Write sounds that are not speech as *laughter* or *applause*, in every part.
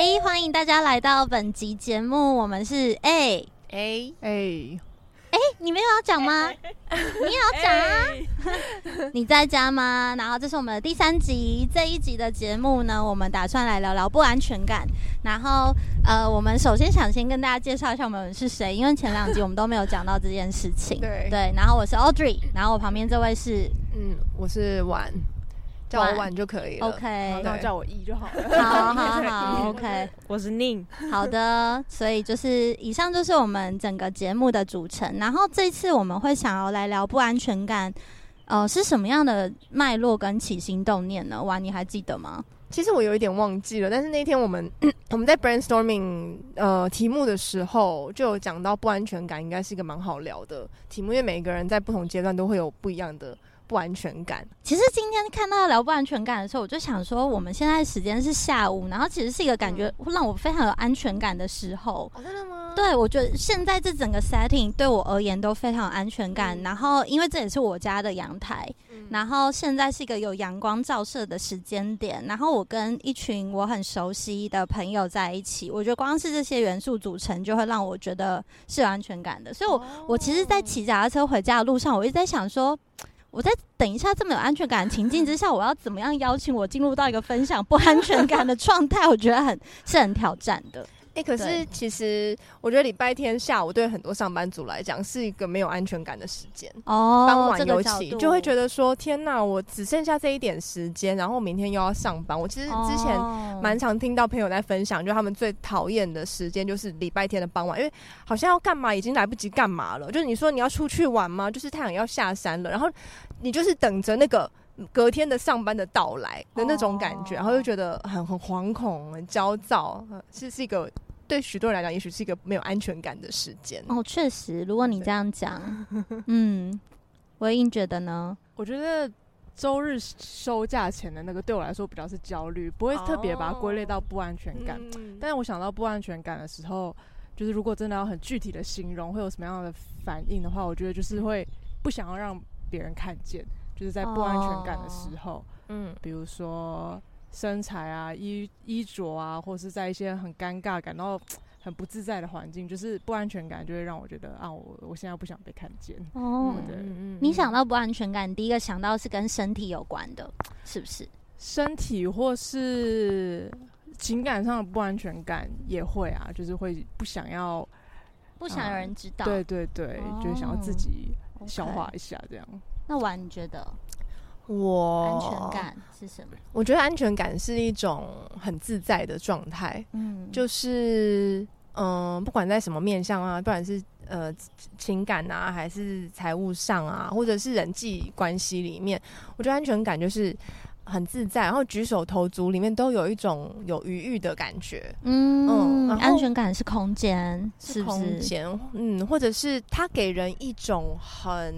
哎，欢迎大家来到本集节目，我们是哎哎哎哎，你没有要讲吗？*laughs* 你要讲啊？你在家吗？然后这是我们的第三集，这一集的节目呢，我们打算来聊聊不安全感。然后呃，我们首先想先跟大家介绍一下我们是谁，因为前两集我们都没有讲到这件事情。对对，然后我是 Audrey，然后我旁边这位是嗯，我是婉。叫我婉就可以了。OK，那叫我一就好了。好好 *laughs* 好，OK，我是宁。好的，所以就是以上就是我们整个节目的组成。然后这次我们会想要来聊不安全感，呃，是什么样的脉络跟起心动念呢？婉，你还记得吗？其实我有一点忘记了，但是那天我们 *coughs* 我们在 brainstorming 呃题目的时候，就有讲到不安全感应该是一个蛮好聊的题目，因为每一个人在不同阶段都会有不一样的。不安全感。其实今天看到聊不安全感的时候，我就想说，我们现在时间是下午，然后其实是一个感觉让我非常有安全感的时候。真的吗？对，我觉得现在这整个 setting 对我而言都非常有安全感。然后，因为这也是我家的阳台，然后现在是一个有阳光照射的时间点。然后我跟一群我很熟悉的朋友在一起，我觉得光是这些元素组成，就会让我觉得是有安全感的。所以我，我我其实，在骑脚踏车回家的路上，我一直在想说。我在等一下这么有安全感的情境之下，我要怎么样邀请我进入到一个分享不安全感的状态？我觉得很是很挑战的。哎、欸，可是其实我觉得礼拜天下午对很多上班族来讲是一个没有安全感的时间哦。傍晚尤其就会觉得说：天哪，我只剩下这一点时间，然后明天又要上班。我其实之前蛮常听到朋友在分享，就他们最讨厌的时间就是礼拜天的傍晚，因为好像要干嘛已经来不及干嘛了。就是你说你要出去玩吗？就是太阳要下山了，然后你就是等着那个隔天的上班的到来的那种感觉，然后又觉得很很惶恐、很焦躁，其实是一个。对许多人来讲，也许是一个没有安全感的时间哦。确实，如果你这样讲，嗯，我英觉得呢？我觉得周日收假前的那个，对我来说比较是焦虑，不会特别把它归类到不安全感。但是我想到不安全感的时候，就是如果真的要很具体的形容，会有什么样的反应的话，我觉得就是会不想要让别人看见，就是在不安全感的时候，哦、嗯，比如说。身材啊，衣衣着啊，或是在一些很尴尬、感到 *tsk* 很不自在的环境，就是不安全感，就会让我觉得啊，我我现在不想被看见。哦，*laughs* 对，嗯你想到不安全感，第一个想到是跟身体有关的，是不是？身体或是情感上的不安全感也会啊，就是会不想要，不想有人知道。对对对，哦、就是想要自己消化一下这样。那玩你觉得？我安全感是什么？我觉得安全感是一种很自在的状态，嗯，就是嗯、呃，不管在什么面向啊，不管是呃情感啊，还是财务上啊，或者是人际关系里面，我觉得安全感就是很自在，然后举手投足里面都有一种有余裕的感觉，嗯，嗯，安全感是空间，是空间，嗯，或者是它给人一种很。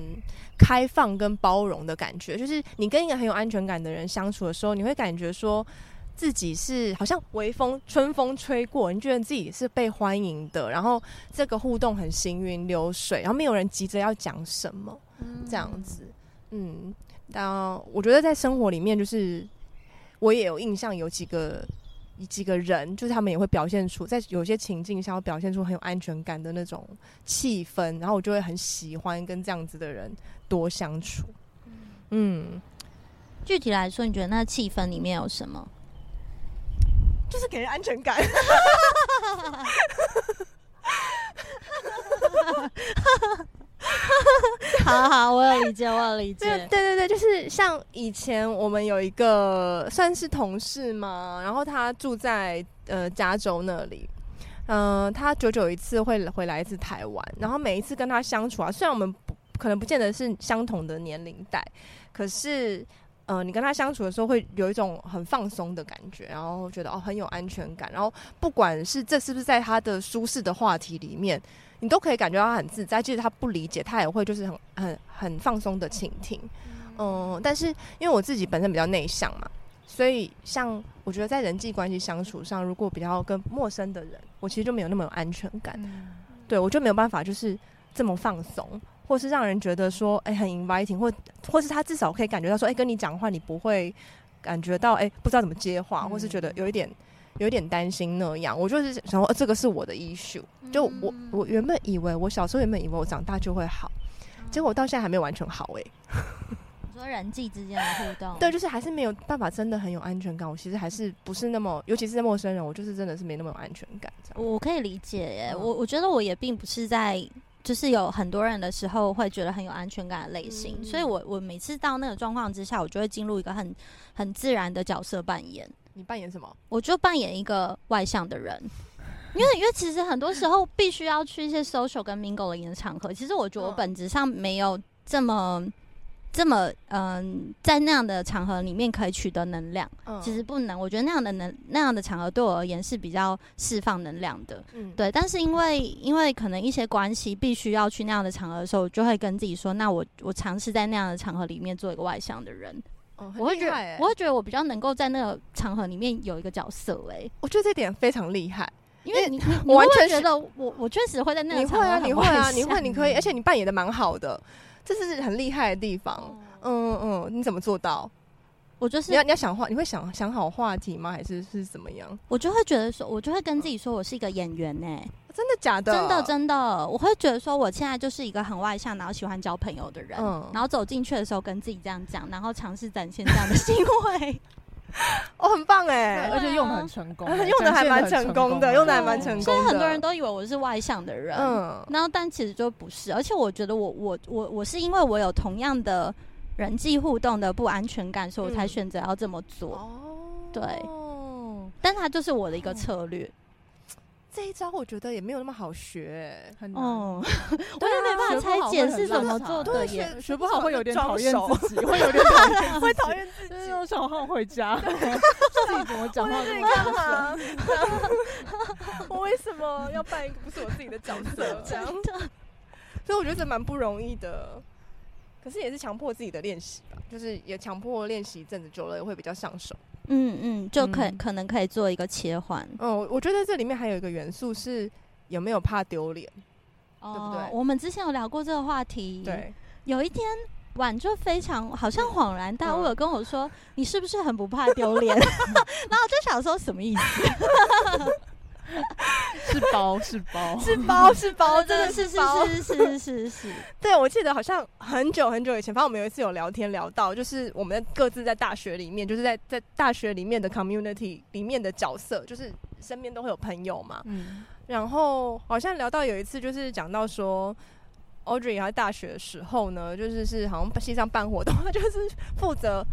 开放跟包容的感觉，就是你跟一个很有安全感的人相处的时候，你会感觉说自己是好像微风、春风吹过，你觉得自己是被欢迎的，然后这个互动很行云流水，然后没有人急着要讲什么，这样子。嗯，然后我觉得在生活里面，就是我也有印象，有几个几个人，就是他们也会表现出在有些情境下，会表现出很有安全感的那种气氛，然后我就会很喜欢跟这样子的人多相处，嗯，具体来说，你觉得那气氛里面有什么？就是给人安全感。*laughs* *laughs* *laughs* 好好，我有理解，*laughs* 我有理解。对对对，就是像以前我们有一个算是同事嘛，然后他住在呃加州那里，嗯、呃，他久久一次会回来一次台湾，然后每一次跟他相处啊，虽然我们不。可能不见得是相同的年龄代，可是，呃，你跟他相处的时候会有一种很放松的感觉，然后觉得哦很有安全感，然后不管是这是不是在他的舒适的话题里面，你都可以感觉到他很自在。即使他不理解，他也会就是很很很放松的倾听。嗯，但是因为我自己本身比较内向嘛，所以像我觉得在人际关系相处上，如果比较跟陌生的人，我其实就没有那么有安全感。对，我就没有办法就是这么放松。或是让人觉得说，哎、欸，很 inviting，或或是他至少可以感觉到说，哎、欸，跟你讲话你不会感觉到，哎、欸，不知道怎么接话，或是觉得有一点有点担心那样。我就是想说，这个是我的 issue。就我我原本以为我小时候原本以为我长大就会好，结果我到现在还没有完全好哎、欸。你说人际之间的互动，对，*laughs* 就是还是没有办法真的很有安全感。我其实还是不是那么，尤其是陌生人，我就是真的是没那么有安全感。我可以理解耶，嗯、我我觉得我也并不是在。就是有很多人的时候会觉得很有安全感的类型，嗯、所以我我每次到那个状况之下，我就会进入一个很很自然的角色扮演。你扮演什么？我就扮演一个外向的人，*laughs* 因为因为其实很多时候必须要去一些 social 跟 mingle 的场合，其实我觉得我本质上没有这么。这么嗯，在那样的场合里面可以取得能量，嗯、其实不能。我觉得那样的能那样的场合对我而言是比较释放能量的，嗯，对。但是因为因为可能一些关系必须要去那样的场合的时候，我就会跟自己说，那我我尝试在那样的场合里面做一个外向的人。我会觉得我会觉得我比较能够在那个场合里面有一个角色、欸。哎，我觉得这点非常厉害，因为你 *laughs* 你我完全觉得我我确实会在那个场合，你会啊，你会啊，你会，你可以，而且你扮演的蛮好的。这是很厉害的地方，嗯嗯，你怎么做到？我就是你要你要想话，你会想想好话题吗？还是是怎么样？我就会觉得说，我就会跟自己说，我是一个演员呢、欸。真的假的？真的真的，我会觉得说，我现在就是一个很外向，然后喜欢交朋友的人。嗯，然后走进去的时候跟自己这样讲，然后尝试展现这样的行为。*laughs* 哦，很棒哎，而且用的很成功，*laughs* 用的还蛮成功的，用的还蛮成功。所以很多人都以为我是外向的人，嗯，然后但其实就不是。而且我觉得我我我我是因为我有同样的人际互动的不安全感，所以我才选择要这么做。哦，对，但它就是我的一个策略。这一招我觉得也没有那么好学，很难。我也没办法拆解是怎么做的耶，学不好会有点讨厌自己，会有点讨厌，*laughs* 会讨厌自己。我想换回家，自己怎么讲话这么大声？*laughs* 我为什么要扮一个不是我自己的角色？*laughs* 这样，所以我觉得这蛮不容易的。可是也是强迫自己的练习吧，就是也强迫练习一阵子，久了也会比较上手。嗯嗯，就可、嗯、可能可以做一个切换。嗯，我觉得这里面还有一个元素是有没有怕丢脸，哦、对不对？我们之前有聊过这个话题。对，有一天晚就非常好像恍然大悟，有跟我说：“嗯、你是不是很不怕丢脸？” *laughs* 然后我就想说什么意思？*laughs* 是包是包是包是包，*laughs* 真的是是是是是是。*laughs* 对，我记得好像很久很久以前，反正我们有一次有聊天聊到，就是我们各自在大学里面，就是在在大学里面的 community 里面的角色，就是身边都会有朋友嘛。嗯。然后好像聊到有一次，就是讲到说，Audrey 还在大学的时候呢，就是是好像系上办活动，他就是负责。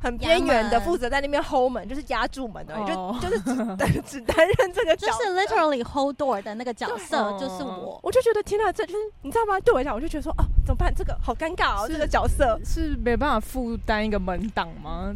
很边缘的，负责在那边 hold 门，就是压住门的，就就是只 *laughs* 只担任这个角色，就是 literally hold door 的那个角色，就是我。我就觉得天哪，这就是你知道吗？对我来讲，我就觉得说，哦，怎么办？这个好尴尬哦，这个角色是没办法负担一个门挡吗？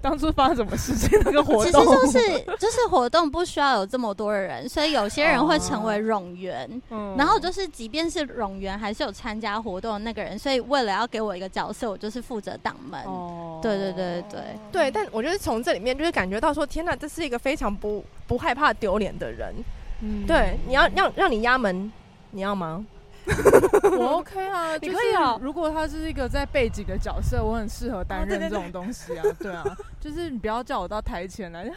当初发生什么事情？那个活动其实就是 *laughs* 就是活动不需要有这么多的人，所以有些人会成为冗员。嗯，然后就是即便是冗员，还是有参加活动的那个人。所以为了要给我一个角色，我就是负责挡门。哦，对对对对对。但我就是从这里面就是感觉到说，天哪，这是一个非常不不害怕丢脸的人。嗯，对，你要让让你压门，你要吗？*laughs* 我 *laughs* OK 啊，你可以啊。如果他是一个在背景的角色，我很适合担任这种东西啊。对啊，就是你不要叫我到台前来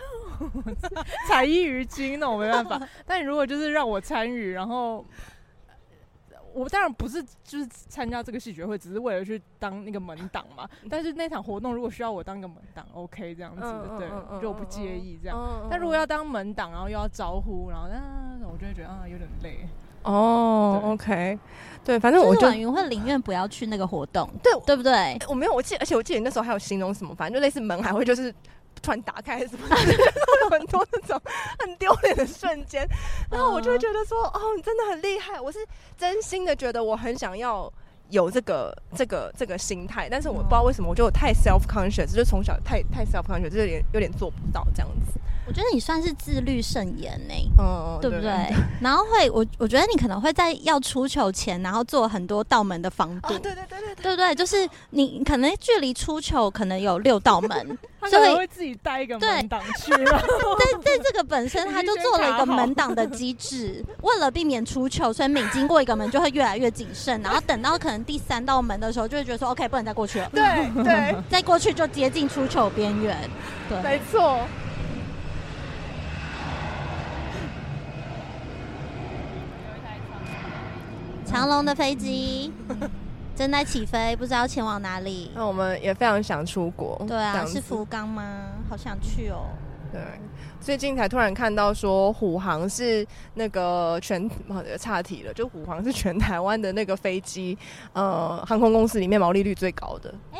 *laughs* 才艺于今，那我没办法。但你如果就是让我参与，然后我当然不是就是参加这个戏剧会，只是为了去当那个门挡嘛。但是那场活动如果需要我当个门挡，OK 这样子，对，就我不介意这样。但如果要当门挡，然后又要招呼，然后那我就会觉得啊有点累。哦、oh，OK，对，反正我就婉云会宁愿不要去那个活动，对对不对？我没有，我记，而且我记得那时候还有形容什么，反正就类似门还会就是突然打开什么，*laughs* 很多那种很丢脸的瞬间，然后我就会觉得说，哦，你真的很厉害，我是真心的觉得我很想要有这个这个这个心态，但是我不知道为什么，我觉得我太 self conscious，就从小太太 self conscious，就有点有点做不到这样子。我觉得你算是自律甚严呢，嗯，对不对？然后会，我我觉得你可能会在要出球前，然后做很多道门的防堵，对对对对对，对不对？就是你可能距离出球可能有六道门，*laughs* 所以会自己带一个门挡去。*laughs* 但，在这个本身，他就做了一个门挡的机制，*laughs* 为了避免出球，所以每经过一个门就会越来越谨慎，然后等到可能第三道门的时候，就会觉得说 OK，不能再过去了。对对，再过去就接近出球边缘。对，没错。长龙的飞机 *laughs* 正在起飞，不知道前往哪里。那我们也非常想出国。对啊，是福冈吗？好想去哦。对，最近才突然看到说虎航是那个全，岔题了，就虎航是全台湾的那个飞机，呃，航空公司里面毛利率最高的。哎，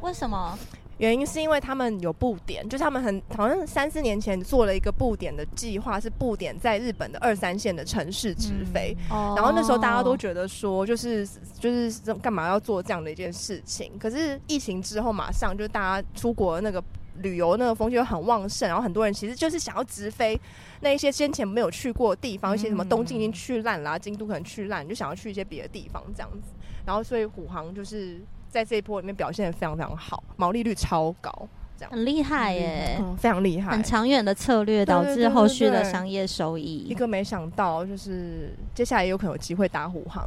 为什么？原因是因为他们有布点，就是他们很好像三四年前做了一个布点的计划，是布点在日本的二三线的城市直飞。嗯、然后那时候大家都觉得说，就是就是干嘛要做这样的一件事情？可是疫情之后，马上就大家出国那个旅游那个风气就很旺盛，然后很多人其实就是想要直飞那一些先前没有去过的地方，一些什么东京已经去烂了，京都可能去烂，就想要去一些别的地方这样子。然后所以虎航就是。在这一波里面表现的非常非常好，毛利率超高，这样很厉害耶，嗯，非常厉害，很长远的策略导致后续的商业收益。一个没想到，就是接下来有可能有机会打虎航。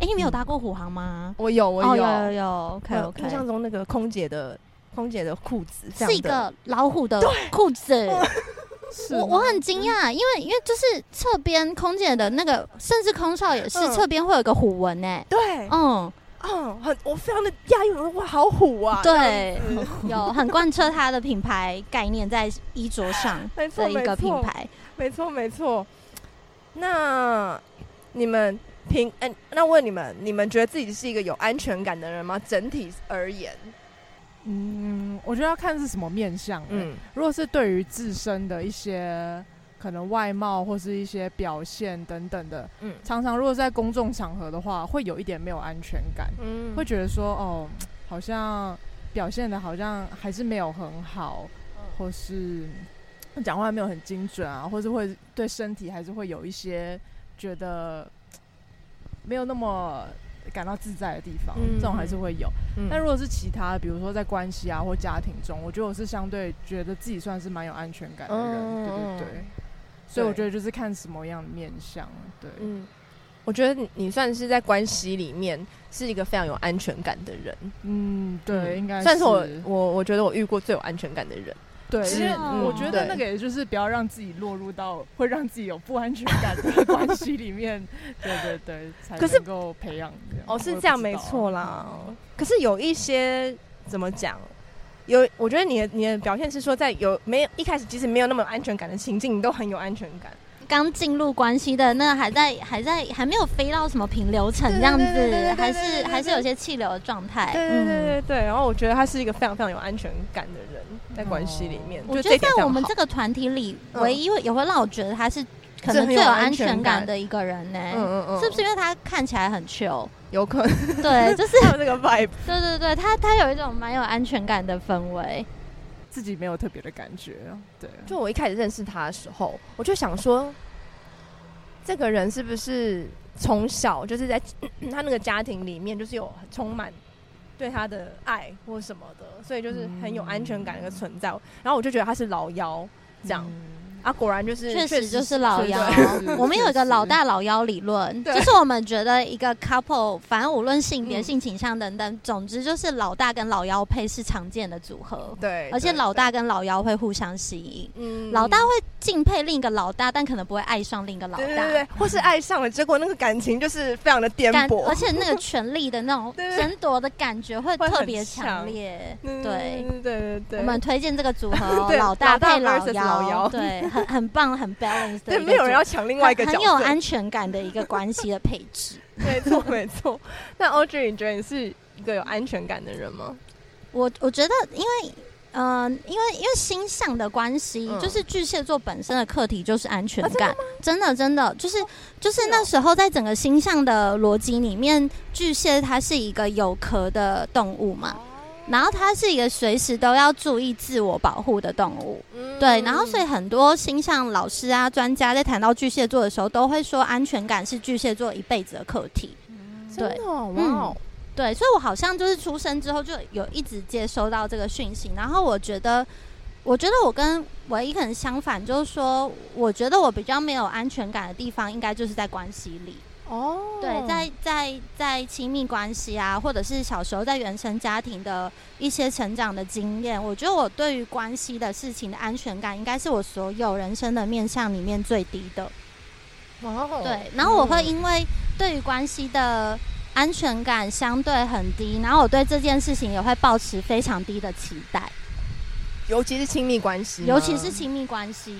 哎，你没有搭过虎航吗？我有，我有，有有。OK OK。印象中那个空姐的空姐的裤子是一个老虎的裤子，*laughs* 我我很惊讶，因为因为就是侧边空姐的那个，甚至空少也是侧边会有个虎纹诶。对，嗯。嗯，很，我非常的讶异，哇，好虎啊！对，有很贯彻他的品牌概念在衣着上 *laughs* 的一个品牌，没错没错。那你们平，哎、欸，那问你们，你们觉得自己是一个有安全感的人吗？整体而言，嗯，我觉得要看是什么面相。嗯，如果是对于自身的一些。可能外貌或是一些表现等等的，嗯，常常如果在公众场合的话，会有一点没有安全感，嗯，会觉得说，哦，好像表现的好像还是没有很好，嗯，或是讲话没有很精准啊，或是会对身体还是会有一些觉得没有那么感到自在的地方，嗯，这种还是会有。嗯，但如果是其他，比如说在关系啊或家庭中，我觉得我是相对觉得自己算是蛮有安全感的人，嗯，对对对。所以我觉得就是看什么样的面相，对，嗯，我觉得你算是在关系里面是一个非常有安全感的人，嗯，对，应该算是我我我觉得我遇过最有安全感的人，对，其实我觉得那个也就是不要让自己落入到会让自己有不安全感的 *laughs* 关系里面，对对对，才能够培养。哦，是这样没错啦，可是有一些怎么讲？有，我觉得你的你的表现是说，在有没有一开始即使没有那么有安全感的情境，你都很有安全感。刚进入关系的那还在还在还没有飞到什么平流层这样子，还是还是有些气流的状态。对对对对对。然后我觉得他是一个非常非常有安全感的人，在关系里面。我觉得在我们这个团体里，唯一也会让我觉得他是可能最有安全感的一个人呢。嗯嗯嗯。是不是因为他看起来很 chill？有可能，对，*laughs* 就是有那个 vibe。对对对，他他有一种蛮有安全感的氛围，自己没有特别的感觉。对，就我一开始认识他的时候，我就想说，这个人是不是从小就是在他那个家庭里面，就是有充满对他的爱或什么的，所以就是很有安全感的一个存在。然后我就觉得他是老妖这样。啊，果然就是，确实就是老妖。*laughs* 我们有一个老大老妖理论，就是我们觉得一个 couple，反正无论性别、性倾向等等，总之就是老大跟老妖配是常见的组合。对，而且老大跟老妖会互相吸引。嗯，老大会敬佩另一个老大，但可能不会爱上另一个老大。对对对，或是爱上了，结果那个感情就是非常的颠簸，而且那个 *laughs* 权力的那种争夺的感觉会特别强烈。对对对对，我们推荐这个组合，老大配老妖，对。*laughs* 很很棒，很 balance 的，对，没有人要抢另外一个角色，很有安全感的一个关系的配置。*laughs* 没错，没错。那 Audrey，你觉得你是一个有安全感的人吗？我我觉得，因为，嗯、呃，因为因为星象的关系，嗯、就是巨蟹座本身的课题就是安全感，啊、真的，真的真的，就是就是那时候在整个星象的逻辑里面，巨蟹它是一个有壳的动物嘛。然后它是一个随时都要注意自我保护的动物，嗯、对。然后所以很多星象老师啊、专家在谈到巨蟹座的时候，都会说安全感是巨蟹座一辈子的课题。嗯、对，真的哦，哇哦、嗯，对。所以我好像就是出生之后就有一直接收到这个讯息。然后我觉得，我觉得我跟唯一可能相反，就是说，我觉得我比较没有安全感的地方，应该就是在关系里。哦，oh. 对，在在在亲密关系啊，或者是小时候在原生家庭的一些成长的经验，我觉得我对于关系的事情的安全感，应该是我所有人生的面向里面最低的。哦，oh. 对，然后我会因为对于关系的安全感相对很低，然后我对这件事情也会保持非常低的期待，尤其是亲密关系，尤其是亲密关系，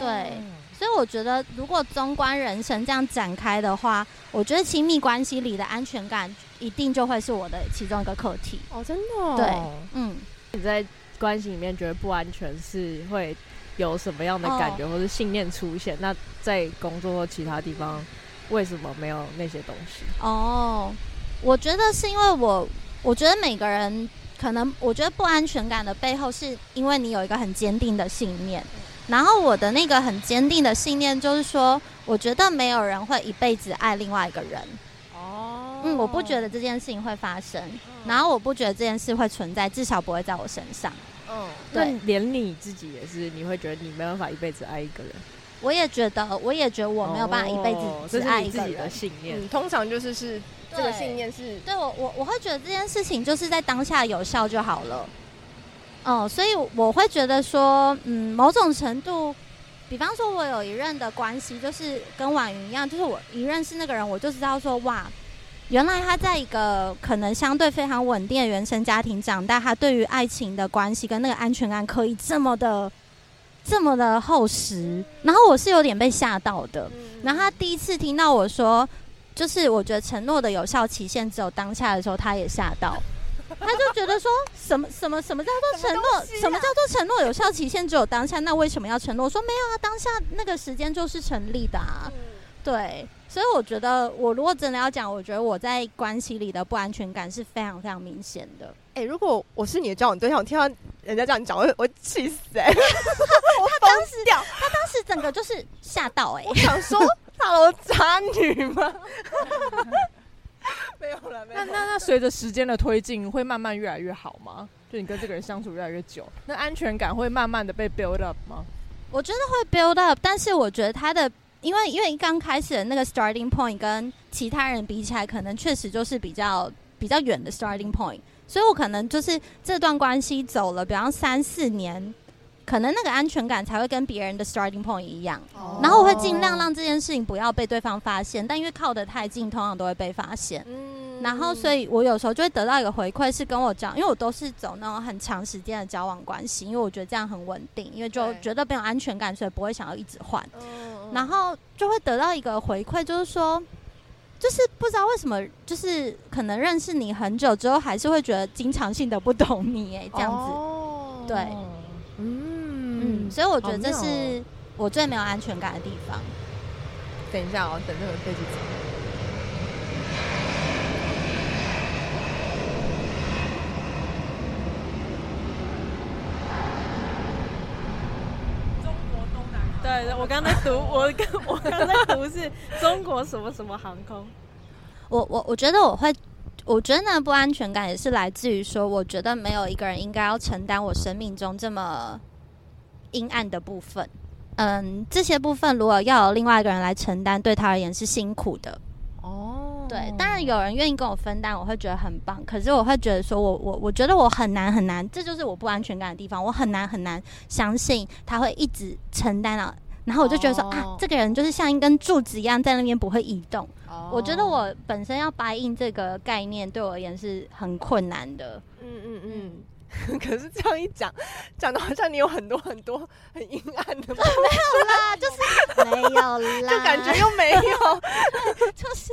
对。所以我觉得，如果纵观人生这样展开的话，我觉得亲密关系里的安全感一定就会是我的其中一个课题。哦，真的哦？对，嗯。你在关系里面觉得不安全，是会有什么样的感觉，或是信念出现？那在工作或其他地方，为什么没有那些东西？哦，我觉得是因为我，我觉得每个人可能，我觉得不安全感的背后，是因为你有一个很坚定的信念。然后我的那个很坚定的信念就是说，我觉得没有人会一辈子爱另外一个人。哦，嗯，我不觉得这件事情会发生，然后我不觉得这件事会存在，至少不会在我身上。嗯，对，连你自己也是，你会觉得你没办法一辈子爱一个人。我也觉得，我也觉得我没有办法一辈子只爱一个人。自己的信念，嗯，通常就是是这个信念是，对我我我会觉得这件事情就是在当下有效就好了。哦，所以我会觉得说，嗯，某种程度，比方说，我有一任的关系，就是跟婉云一样，就是我一认识那个人，我就知道说，哇，原来他在一个可能相对非常稳定的原生家庭长大，他对于爱情的关系跟那个安全感可以这么的、这么的厚实，然后我是有点被吓到的。然后他第一次听到我说，就是我觉得承诺的有效期限只有当下的时候，他也吓到。*laughs* 他就觉得说什么什么什么叫做承诺？什么，什么叫做承诺有效期限只有当下？那为什么要承诺？说没有啊，当下那个时间就是成立的啊。对，所以我觉得我如果真的要讲，我觉得我在关系里的不安全感是非常非常明显的。哎、欸，如果我是你的交往对象，我听到人家这样讲，我 *laughs* 我气死哎、欸！他 *laughs* 当时掉，他当时整个就是吓到哎、欸，我想说，Hello，渣女吗？*laughs* 没有了，没有。那那那随着时间的推进，会慢慢越来越好吗？就你跟这个人相处越来越久，那安全感会慢慢的被 build up 吗？我觉得会 build up，但是我觉得他的，因为因为刚开始的那个 starting point 跟其他人比起来，可能确实就是比较比较远的 starting point，所以我可能就是这段关系走了，比方三四年。可能那个安全感才会跟别人的 starting point 一样，oh. 然后我会尽量让这件事情不要被对方发现，但因为靠得太近，通常都会被发现。嗯，然后所以我有时候就会得到一个回馈，是跟我讲，因为我都是走那种很长时间的交往关系，因为我觉得这样很稳定，因为就觉得没有安全感，所以不会想要一直换。然后就会得到一个回馈，就是说，就是不知道为什么，就是可能认识你很久之后，还是会觉得经常性的不懂你，哎，这样子，oh. 对。嗯，所以我觉得这是我最没有安全感的地方。等一下哦，等这个飞机走。中国东南。对对，我刚才读，我刚我刚才读是中国什么什么航空。我我我觉得我会，我觉得那不安全感也是来自于说，我觉得没有一个人应该要承担我生命中这么。阴暗的部分，嗯，这些部分如果要有另外一个人来承担，对他而言是辛苦的。哦，对，当然有人愿意跟我分担，我会觉得很棒。可是我会觉得说我，我我我觉得我很难很难，这就是我不安全感的地方。我很难很难相信他会一直承担啊。然后我就觉得说、哦、啊，这个人就是像一根柱子一样在那边不会移动。哦、我觉得我本身要 buy in 这个概念，对我而言是很困难的。嗯嗯嗯。嗯 *laughs* 可是这样一讲，讲的好像你有很多很多很阴暗的，没有啦，就是没有啦，就感觉又没有，*laughs* 就是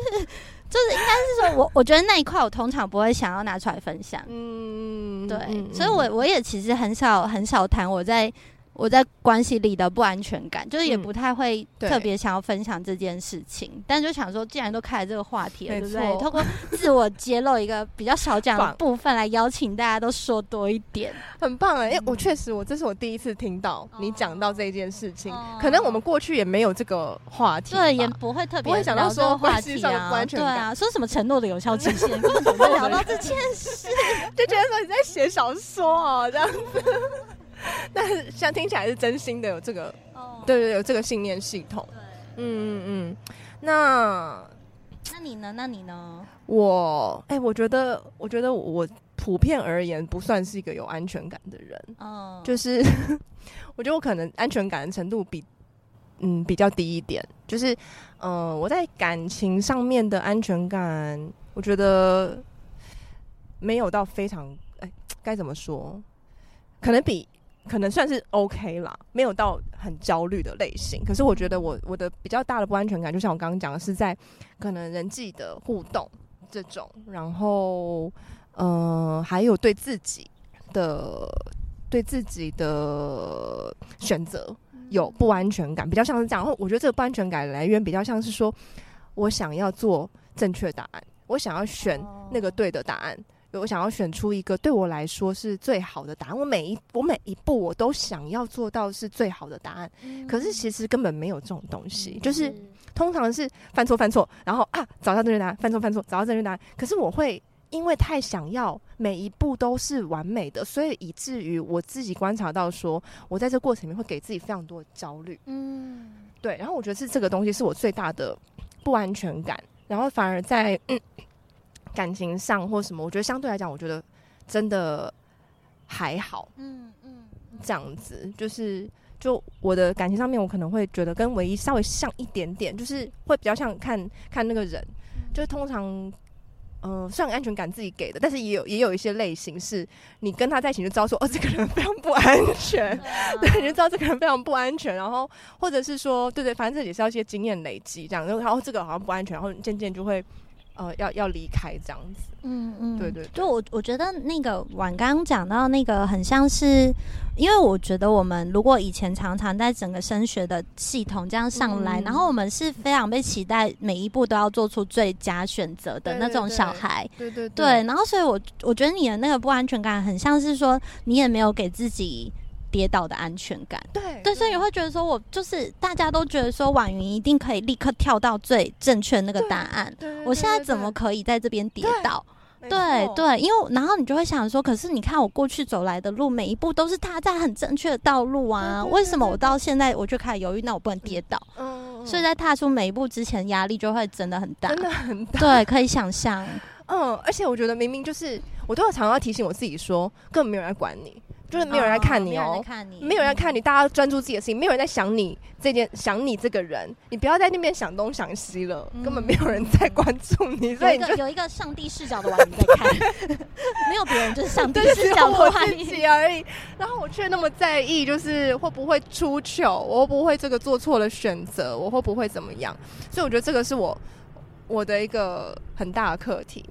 就是应该是说我我觉得那一块我通常不会想要拿出来分享，嗯，对，嗯、所以我我也其实很少很少谈我在。我在关系里的不安全感，就是也不太会特别想要分享这件事情，嗯、但就想说，既然都开了这个话题了，对不对？通过自我揭露一个比较少讲的部分，来邀请大家都说多一点，很棒哎！因为，我确实，我这是我第一次听到你讲到这件事情，哦、可能我们过去也没有这个话题，对，也不会特别会想到说关系上的不安全感，对啊，说什么承诺的有效 *laughs* 期限，怎么聊到这件事，就觉得说你在写小说哦，这样子。*laughs* 但是，像听起来是真心的，有这个，哦、对对对，有这个信念系统。对嗯嗯嗯。那，那你呢？那你呢？我，哎、欸，我觉得，我觉得我普遍而言不算是一个有安全感的人。哦。就是，*laughs* 我觉得我可能安全感的程度比，嗯，比较低一点。就是，嗯、呃，我在感情上面的安全感，我觉得没有到非常，哎、欸，该怎么说？可能比可能算是 OK 啦，没有到很焦虑的类型。可是我觉得我我的比较大的不安全感，就像我刚刚讲的，是在可能人际的互动这种，然后，嗯、呃，还有对自己的对自己的选择。有不安全感，比较像是这样。然后我觉得这个不安全感来源比较像是说，我想要做正确答案，我想要选那个对的答案，我想要选出一个对我来说是最好的答案。我每一我每一步我都想要做到是最好的答案，可是其实根本没有这种东西，就是通常是犯错犯错，然后啊找到正确答案，犯错犯错，找到正确答案。可是我会。因为太想要每一步都是完美的，所以以至于我自己观察到，说我在这过程里面会给自己非常多的焦虑。嗯，对。然后我觉得是这个东西是我最大的不安全感。然后反而在、嗯、感情上或什么，我觉得相对来讲，我觉得真的还好。嗯嗯，这样子就是就我的感情上面，我可能会觉得跟唯一稍微像一点点，就是会比较像看看那个人，就是通常。嗯、呃，算安全感自己给的，但是也有也有一些类型是，你跟他在一起就知道说，哦，这个人非常不安全，*laughs* 对，你就知道这个人非常不安全，然后或者是说，对对，反正这也是要一些经验累积这样，然后这个好像不安全，然后渐渐就会。呃，要要离开这样子，嗯嗯，对，对对，就我我觉得那个婉刚讲到那个很像是，因为我觉得我们如果以前常常在整个升学的系统这样上来，嗯、然后我们是非常被期待每一步都要做出最佳选择的那种小孩，对对对，对，然后所以我我觉得你的那个不安全感很像是说你也没有给自己。跌倒的安全感，对对，所以你会觉得说，我就是大家都觉得说，婉云一定可以立刻跳到最正确那个答案，我现在怎么可以在这边跌倒？对对，因为然后你就会想说，可是你看我过去走来的路，每一步都是踏在很正确的道路啊，为什么我到现在我就开始犹豫？那我不能跌倒，嗯，所以在踏出每一步之前，压力就会真的很大，真的很大，对，可以想象，*laughs* 嗯，而且我觉得明明就是，我都有常常要提醒我自己说，根本没有人来管你。就是没有人来看你哦，没有人来看你，大家专注自己的事情，没有人在想你这件，想你这个人，你不要在那边想东想西了，根本没有人在关注你。所以有一个有一个上帝视角的王在看，没有别人，就是上帝视角的我自己而已。然后我却那么在意，就是会不会出糗，我会不会这个做错了选择，我会不会怎么样？所以我觉得这个是我我的一个很大的课题。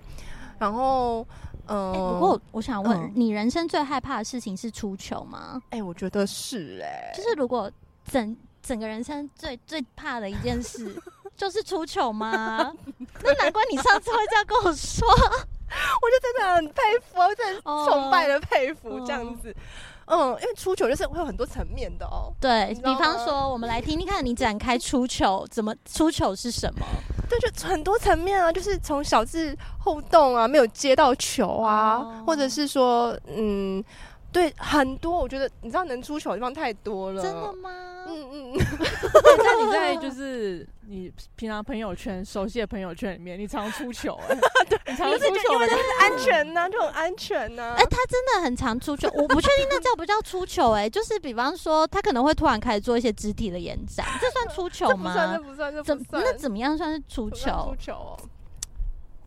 然后。嗯、欸，不过我想问、嗯，你人生最害怕的事情是出糗吗？哎、欸，我觉得是哎、欸，就是如果整整个人生最最怕的一件事就是出糗吗？*laughs* 那难怪你上次会这样跟我说，*laughs* 我就真的很佩服，我真的崇拜的佩服这样子。嗯，因为出糗就是会有很多层面的哦。对，比方说，我们来听听看你展开出糗怎么出糗是什么？对，就很多层面啊，就是从小至互动啊，没有接到球啊，哦、或者是说，嗯。对，很多我觉得你知道能出糗的地方太多了。真的吗？嗯嗯。*laughs* 那你在就是你平常朋友圈熟悉的朋友圈里面，你常出糗哎、欸？*laughs* 对，你常出糗，就是安全呢、啊，就很安全呢、啊。哎、欸，他真的很常出糗，我不确定那叫不叫出糗哎、欸，就是比方说他可能会突然开始做一些肢体的延展，这算出糗吗？这不算，这不算，这不算。那怎么样算是出糗？出糗哦。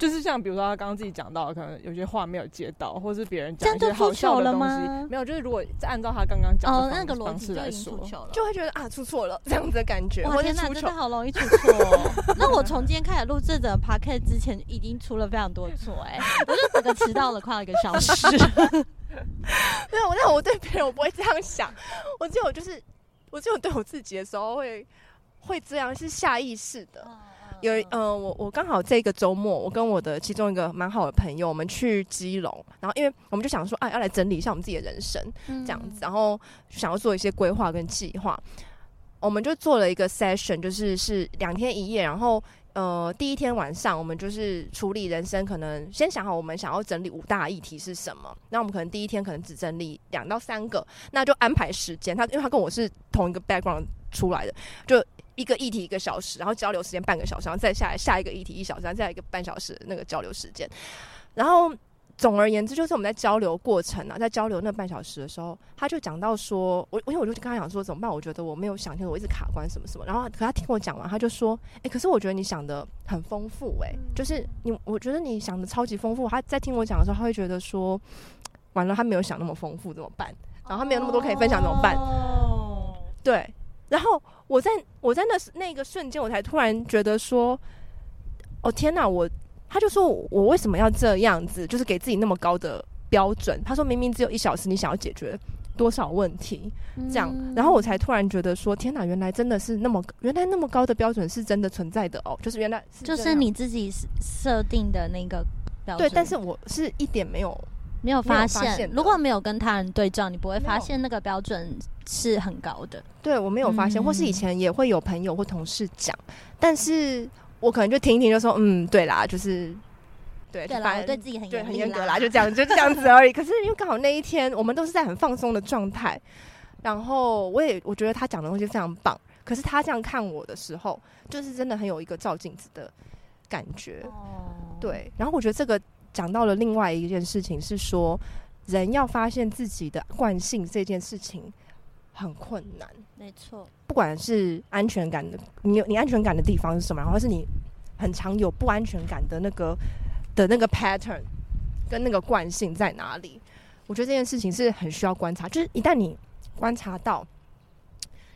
就是像比如说他刚刚自己讲到，可能有些话没有接到，或是别人讲一些好笑的东西，没有。就是如果按照他刚刚讲的那个逻辑来说，就会觉得啊出错了这样子的感觉。哇天哪，真的好容易出错、哦。那我从今天开始录这的 podcast 之前，已经出了非常多的错哎，我就整个迟到了快一个小时。*laughs* 没有，那我对别人我不会这样想，我只有就是我只有对我自己的时候会会这样，是下意识的。嗯有嗯、呃，我我刚好这个周末，我跟我的其中一个蛮好的朋友，我们去基隆，然后因为我们就想说，啊，要来整理一下我们自己的人生，这样子，然后想要做一些规划跟计划，我们就做了一个 session，就是是两天一夜，然后呃，第一天晚上我们就是处理人生，可能先想好我们想要整理五大议题是什么，那我们可能第一天可能只整理两到三个，那就安排时间，他因为他跟我是同一个 background 出来的，就。一个议题一个小时，然后交流时间半个小时，然后再下来下一个议题一小时，然后再来一个半小时那个交流时间。然后总而言之，就是我们在交流过程啊，在交流那半小时的时候，他就讲到说，我因为我就跟他讲说怎么办？我觉得我没有想清楚，我一直卡关什么什么。然后可他听我讲完，他就说，哎、欸，可是我觉得你想的很丰富、欸，哎、嗯，就是你，我觉得你想的超级丰富。他在听我讲的时候，他会觉得说，完了，他没有想那么丰富怎么办？然后他没有那么多可以分享怎么办？哦，对。然后我在我在那那个瞬间，我才突然觉得说，哦天哪，我。他就说：“我为什么要这样子？就是给自己那么高的标准。”他说明明只有一小时，你想要解决多少问题？这样，然后我才突然觉得说：“天哪，原来真的是那么，原来那么高的标准是真的存在的哦！就是原来是就是你自己设定的那个标准。”对，但是我是一点没有没有发现。如果没有跟他人对照，你不会发现那个标准是很高的。对，我没有发现，或是以前也会有朋友或同事讲，但是。我可能就听一听，就说嗯，对啦，就是对，对啦，对自己很对很严格啦，就这样，*laughs* 就这样子而已。可是因为刚好那一天，我们都是在很放松的状态，然后我也我觉得他讲的东西非常棒。可是他这样看我的时候，就是真的很有一个照镜子的感觉。哦，对。然后我觉得这个讲到了另外一件事情，是说人要发现自己的惯性这件事情。很困难，没错。不管是安全感的，你有你安全感的地方是什么，然后是你很常有不安全感的那个的那个 pattern 跟那个惯性在哪里？我觉得这件事情是很需要观察。就是一旦你观察到，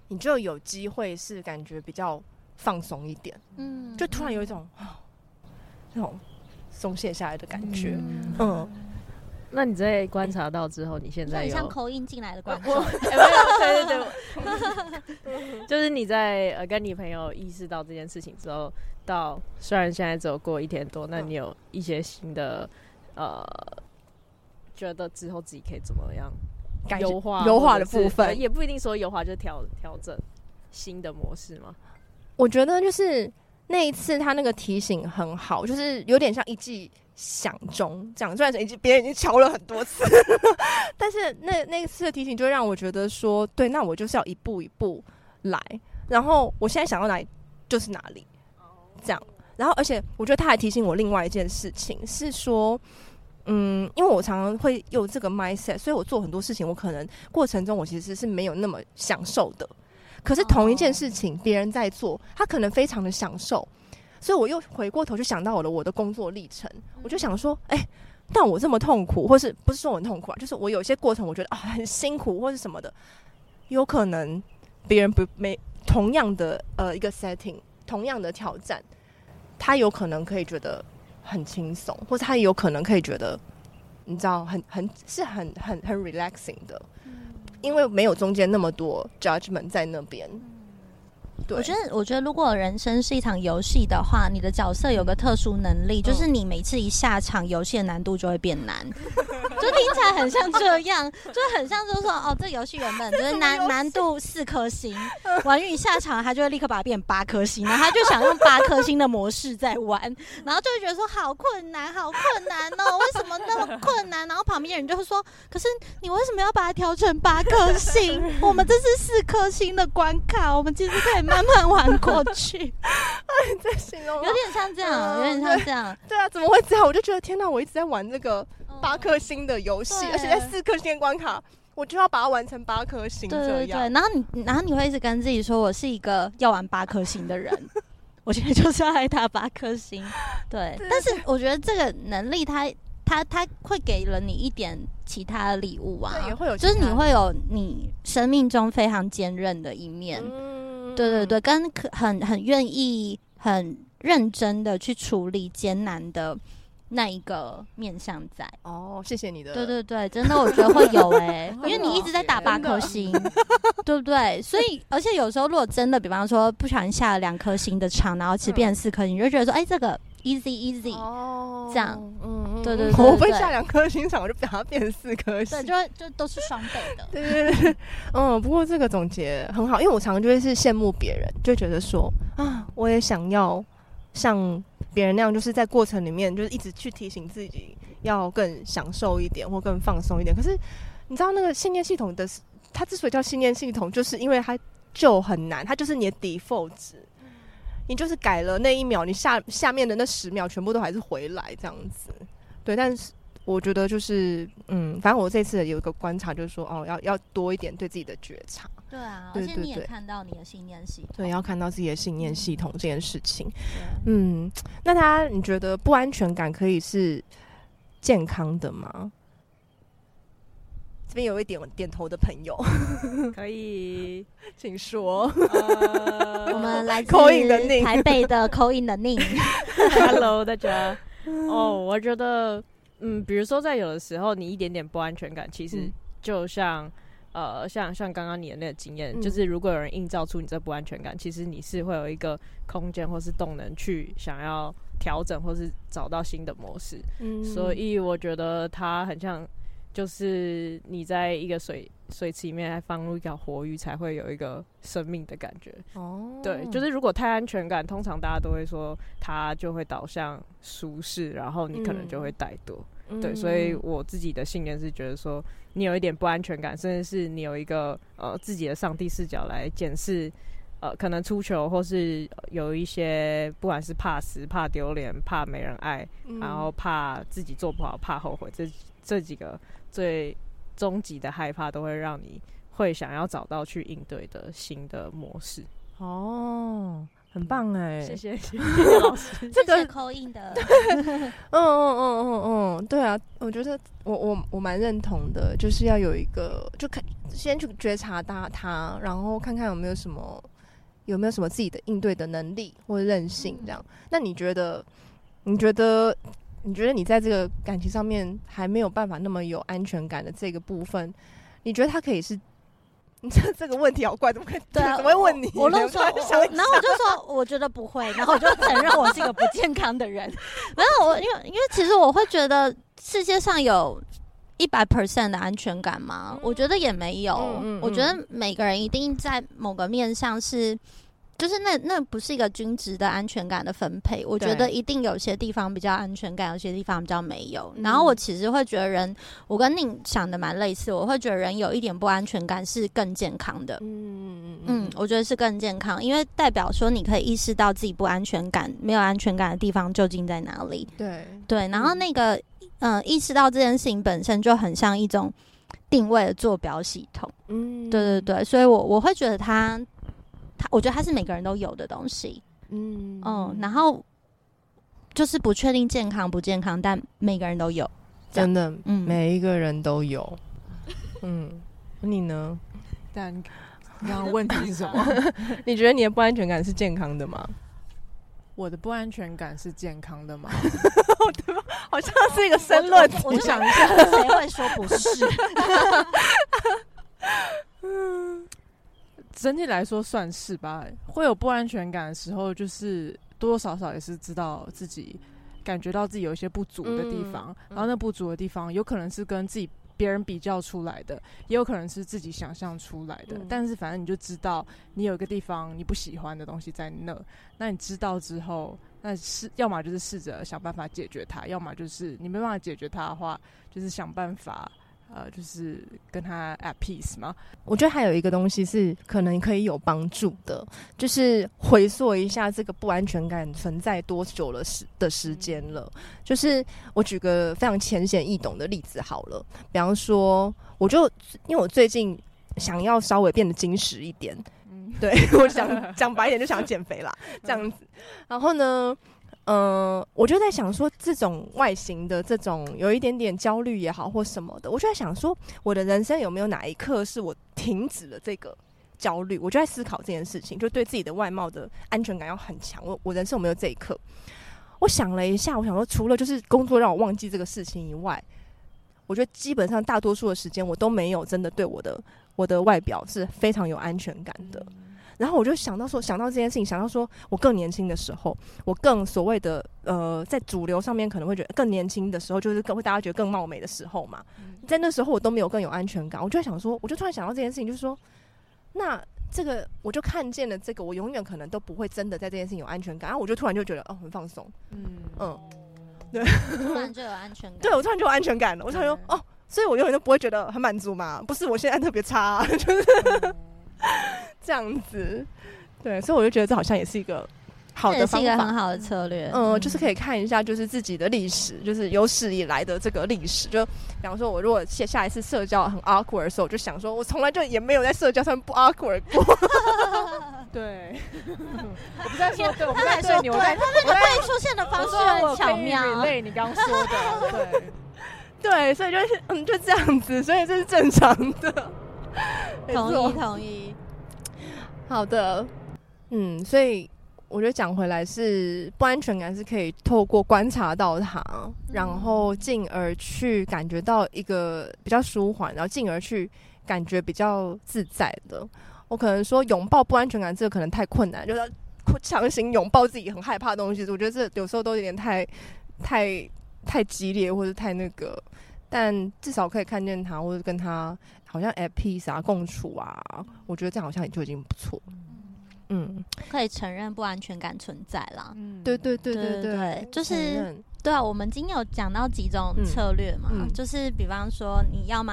你就有机会是感觉比较放松一点，嗯，就突然有一种那种松懈下来的感觉，嗯。嗯。那你在观察到之后，你现在有像口音进来的观众，*laughs* 对对对，就是你在呃跟你朋友意识到这件事情之后，到虽然现在只有过一天多，那你有一些新的呃，觉得之后自己可以怎么样优化优化的部分，也不一定说优化，就是调调整新的模式吗？我觉得就是那一次他那个提醒很好，就是有点像一记。响钟这样，虽然已经别人已经敲了很多次，*laughs* 但是那那一次的提醒就让我觉得说，对，那我就是要一步一步来。然后我现在想到哪里就是哪里，这样。然后而且我觉得他还提醒我另外一件事情是说，嗯，因为我常常会有这个 mindset，所以我做很多事情，我可能过程中我其实是没有那么享受的。可是同一件事情，别人在做，他可能非常的享受。所以我又回过头去想到我的我的工作历程，我就想说，哎、欸，但我这么痛苦，或是不是说我很痛苦啊？就是我有些过程，我觉得啊很辛苦，或是什么的，有可能别人不没同样的呃一个 setting，同样的挑战，他有可能可以觉得很轻松，或者他也有可能可以觉得，你知道，很很是很很很 relaxing 的，因为没有中间那么多 judgment 在那边。对我觉得，我觉得如果人生是一场游戏的话，你的角色有个特殊能力，就是你每次一下场，游戏的难度就会变难，*laughs* 就听起来很像这样，就很像就是说，哦，这游戏原本 *laughs* 就是难难度四颗星，玩运一下场，他就会立刻把它变八颗星，然后他就想用八颗星的模式在玩，*laughs* 然后就会觉得说好困难，好困难哦，为什么那么困难？然后旁边人就会说，可是你为什么要把它调成八颗星？我们这是四颗星的关卡，我们其实可以。慢慢玩过去，*laughs* 你在形容，有点像这样，有点像这样。对啊，怎么会这样？我就觉得天哪，我一直在玩这个八颗星的游戏，而且在四颗星的关卡，我就要把它完成八颗星。这样，对，然后你，然后你会一直跟自己说，我是一个要玩八颗星的人，*laughs* 我现在就是要来打八颗星。对，但是我觉得这个能力，它，它，它会给了你一点其他的礼物啊，也会有，就是你会有你生命中非常坚韧的一面。对对对，跟很很愿意、很认真的去处理艰难的那一个面向在。哦，谢谢你的。对对对，真的我觉得会有哎、*laughs* 欸，因为你一直在打八颗星，对不对？所以而且有时候如果真的，比方说不小心下了两颗星的场，然后其实变成四颗星，你就觉得说，哎，这个。Easy easy，哦，这样，嗯，对对 *laughs* 对，我会下两颗星场，我就把它变成四颗星，对，就会就都是双倍的，*laughs* 对对对，嗯，不过这个总结很好，因为我常常就会是羡慕别人，就觉得说啊，我也想要像别人那样，就是在过程里面就是一直去提醒自己要更享受一点或更放松一点。可是你知道那个信念系统的，它之所以叫信念系统，就是因为它就很难，它就是你的 default 值。你就是改了那一秒，你下下面的那十秒全部都还是回来这样子，对。但是我觉得就是，嗯，反正我这次有一个观察，就是说，哦，要要多一点对自己的觉察。对啊，而且你也看到你的信念系统。对，要看到自己的信念系统这件事情。嗯，那他，你觉得不安全感可以是健康的吗？这边有一点点头的朋友，*laughs* 可以，*laughs* 请说。Uh, *laughs* 我们来自台北的 call in 的宁。Hello，大家。哦，oh, 我觉得，嗯，比如说在有的时候，你一点点不安全感，其实就像。呃，像像刚刚你的那个经验，嗯、就是如果有人映照出你这不安全感，其实你是会有一个空间或是动能去想要调整或是找到新的模式。嗯，所以我觉得它很像，就是你在一个水水池里面还放入一条活鱼，才会有一个生命的感觉。哦，对，就是如果太安全感，通常大家都会说它就会导向舒适，然后你可能就会怠惰。嗯对，所以我自己的信念是觉得说，你有一点不安全感，甚至是你有一个呃自己的上帝视角来检视，呃，可能出球或是有一些不管是怕死、怕丢脸、怕没人爱，嗯、然后怕自己做不好、怕后悔，这这几个最终极的害怕，都会让你会想要找到去应对的新的模式。哦。很棒哎、欸，谢谢 *laughs* 谢谢老师，这个口音的，嗯嗯嗯嗯嗯，对啊，我觉得我我我蛮认同的，就是要有一个，就看先去觉察到他，然后看看有没有什么有没有什么自己的应对的能力或者韧性这样。嗯、那你觉得？你觉得？你觉得你在这个感情上面还没有办法那么有安全感的这个部分，你觉得他可以是？*laughs* 你这这个问题好怪，怎么可以？对啊，怎么会问你？我那时候，然后我就说，我觉得不会，然后我就承认我是一个不健康的人。*laughs* 没有，我因为因为其实我会觉得世界上有一百 percent 的安全感吗？嗯、我觉得也没有。嗯嗯嗯、我觉得每个人一定在某个面上是。就是那那不是一个均值的安全感的分配，我觉得一定有些地方比较安全感，有些地方比较没有。然后我其实会觉得人，我跟你想的蛮类似，我会觉得人有一点不安全感是更健康的。嗯嗯嗯，我觉得是更健康，因为代表说你可以意识到自己不安全感、没有安全感的地方究竟在哪里。对对，然后那个嗯、呃，意识到这件事情本身就很像一种定位的坐标系统。嗯，对对对，所以我我会觉得他。他我觉得他是每个人都有的东西，嗯嗯，然后就是不确定健康不健康，但每个人都有，真的，嗯，每一个人都有，嗯，你呢？但刚刚问题是什么？*laughs* 你觉得你的不安全感是健康的吗？我的不安全感是健康的吗？*laughs* 对吧？好像是一个申论题，我想一下，谁会说不是？嗯。*laughs* 整体来说算是吧，会有不安全感的时候，就是多多少少也是知道自己感觉到自己有一些不足的地方，嗯、然后那不足的地方有可能是跟自己别人比较出来的，也有可能是自己想象出来的。嗯、但是反正你就知道你有一个地方你不喜欢的东西在那，那你知道之后，那是要么就是试着想办法解决它，要么就是你没办法解决它的话，就是想办法。呃，就是跟他 at peace 吗？我觉得还有一个东西是可能可以有帮助的，就是回溯一下这个不安全感存在多久了时的时间了。就是我举个非常浅显易懂的例子好了，比方说，我就因为我最近想要稍微变得矜持一点，嗯，对，*laughs* 我想讲白一点就想减肥啦，这样子。然后呢，嗯、我就在想说，这种外形的这种有一点点焦虑也好，或什么的，我就在想说，我的人生有没有哪一刻是我停止了这个焦虑？我就在思考这件事情，就对自己的外貌的安全感要很强。我我人生有没有这一刻？我想了一下，我想说，除了就是工作让我忘记这个事情以外，我觉得基本上大多数的时间我都没有真的对我的我的外表是非常有安全感的。然后我就想到说，想到这件事情，想到说我更年轻的时候，我更所谓的呃，在主流上面可能会觉得更年轻的时候，就是更会大家觉得更貌美的时候嘛。在那时候我都没有更有安全感，我就在想说，我就突然想到这件事情，就是说，那这个我就看见了这个，我永远可能都不会真的在这件事情有安全感。然后我就突然就觉得哦，很放松，嗯嗯，对，突然就有安全感，*laughs* 对我突然就有安全感了。我突然说哦，所以我永远都不会觉得很满足嘛。不是我现在特别差啊，就是。*laughs* 这样子，对，所以我就觉得这好像也是一个好的方法，是一个很好的策略。嗯，嗯，就是可以看一下，就是自己的历史，就是有史以来的这个历史。就比方说，我如果下下一次社交很 awkward 的时候，我就想说，我从来就也没有在社交上不 awkward 过。*laughs* 对，我不在说，对，我不在说你，我在，他那个对出现的方式很巧妙。对，你刚刚说的，对，*laughs* 对，所以就是嗯，就这样子，所以这是正常的。同意，同意。好的，嗯，所以。我觉得讲回来是不安全感是可以透过观察到它，然后进而去感觉到一个比较舒缓，然后进而去感觉比较自在的。我可能说拥抱不安全感这个可能太困难，就是强行拥抱自己很害怕的东西，我觉得这有时候都有点太太太激烈或者太那个，但至少可以看见他或者跟它好像 at peace 啊共处啊，我觉得这样好像也就已经不错。嗯，可以承认不安全感存在啦。嗯，对对对对对，对，就是。对啊，我们今天有讲到几种策略嘛，嗯嗯、就是比方说，你要么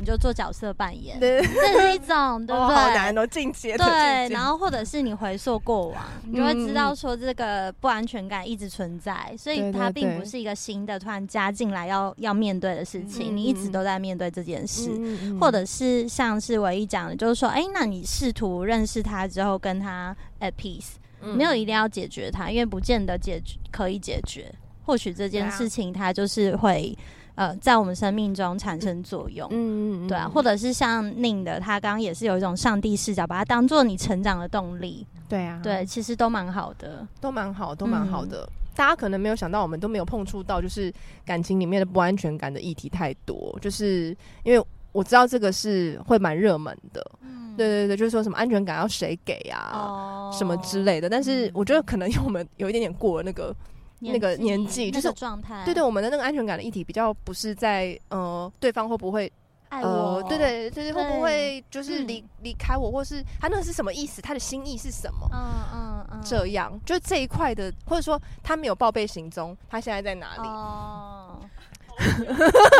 你就做角色扮演，对这是一种，*laughs* 对不对？哦、好难哦，进阶。对，然后或者是你回溯过往，你就会知道说这个不安全感一直存在，所以它并不是一个新的突然加进来要要面对的事情，你一直都在面对这件事，嗯、或者是像是唯一讲的，就是说，哎，那你试图认识他之后跟他 at peace，没有一定要解决他，因为不见得解决可以解决。或许这件事情它就是会呃在我们生命中产生作用，嗯嗯对啊，或者是像宁的，他刚刚也是有一种上帝视角，把它当做你成长的动力，对啊，对，其实都蛮好的，都蛮好，都蛮好的。大家可能没有想到，我们都没有碰触到，就是感情里面的不安全感的议题太多，就是因为我知道这个是会蛮热门的，嗯，对对对，就是说什么安全感要谁给啊，什么之类的。但是我觉得可能因为我们有一点点过了那个。那个年纪就是状态，对对，我们的那个安全感的议题比较不是在呃对方会不会爱我，对对对，会不会就是离离开我，或是他那个是什么意思，他的心意是什么？嗯嗯嗯，这样就这一块的，或者说他没有报备行踪，他现在在哪里？哦。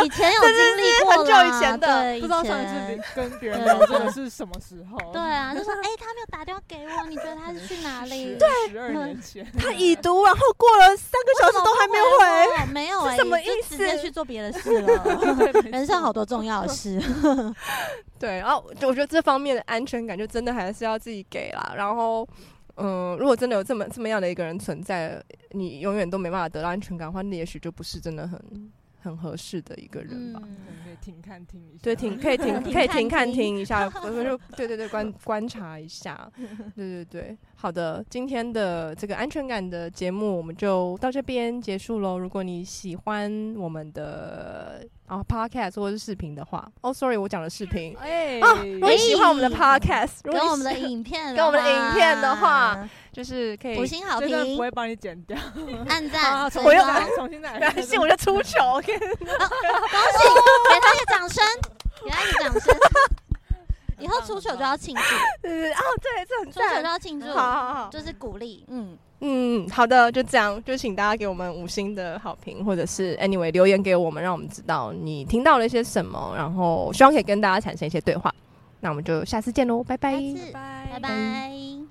以前有经历过，*laughs* 很久以前的，对，不知道上一次跟别人聊这个是什么时候。对啊，就说哎，他没有打电话给我，你觉得他是去哪里？对，*laughs* 十二年前，*laughs* 他已读，然后过了三个小时都还没回，没有哎，什么意思？直接去做别的事了。人生好多重要的事。对，然后我觉得这方面的安全感就真的还是要自己给啦。然后，嗯，如果真的有这么这么样的一个人存在，你永远都没办法得到安全感的话，那也许就不是真的很。很合适的一个人吧，嗯、可以停看听一下，对，停可以停 *laughs* 可以停看听一下，*laughs* 我就对对对观观察一下，对对对，好的，今天的这个安全感的节目我们就到这边结束喽。如果你喜欢我们的啊 podcast 或者是视频的话，哦、oh,，sorry，我讲的视频，哎、欸啊，如果你喜欢我们的 podcast，跟我们的影片，跟我们的 *laughs* 影片的话。就是可以五星好评，不会帮你剪掉，按赞，*laughs* 我又重新来，来信我就出糗，*laughs* 恭喜，给他一个掌声，给他一个掌声，以后出手就要庆祝，*laughs* 哦，对，这很出手就要庆祝，好好好，就是鼓励，嗯。嗯，好的，就这样，就请大家给我们五星的好评，或者是 anyway 留言给我们，让我们知道你听到了一些什么，然后希望可以跟大家产生一些对话，那我们就下次见喽，拜拜，拜拜。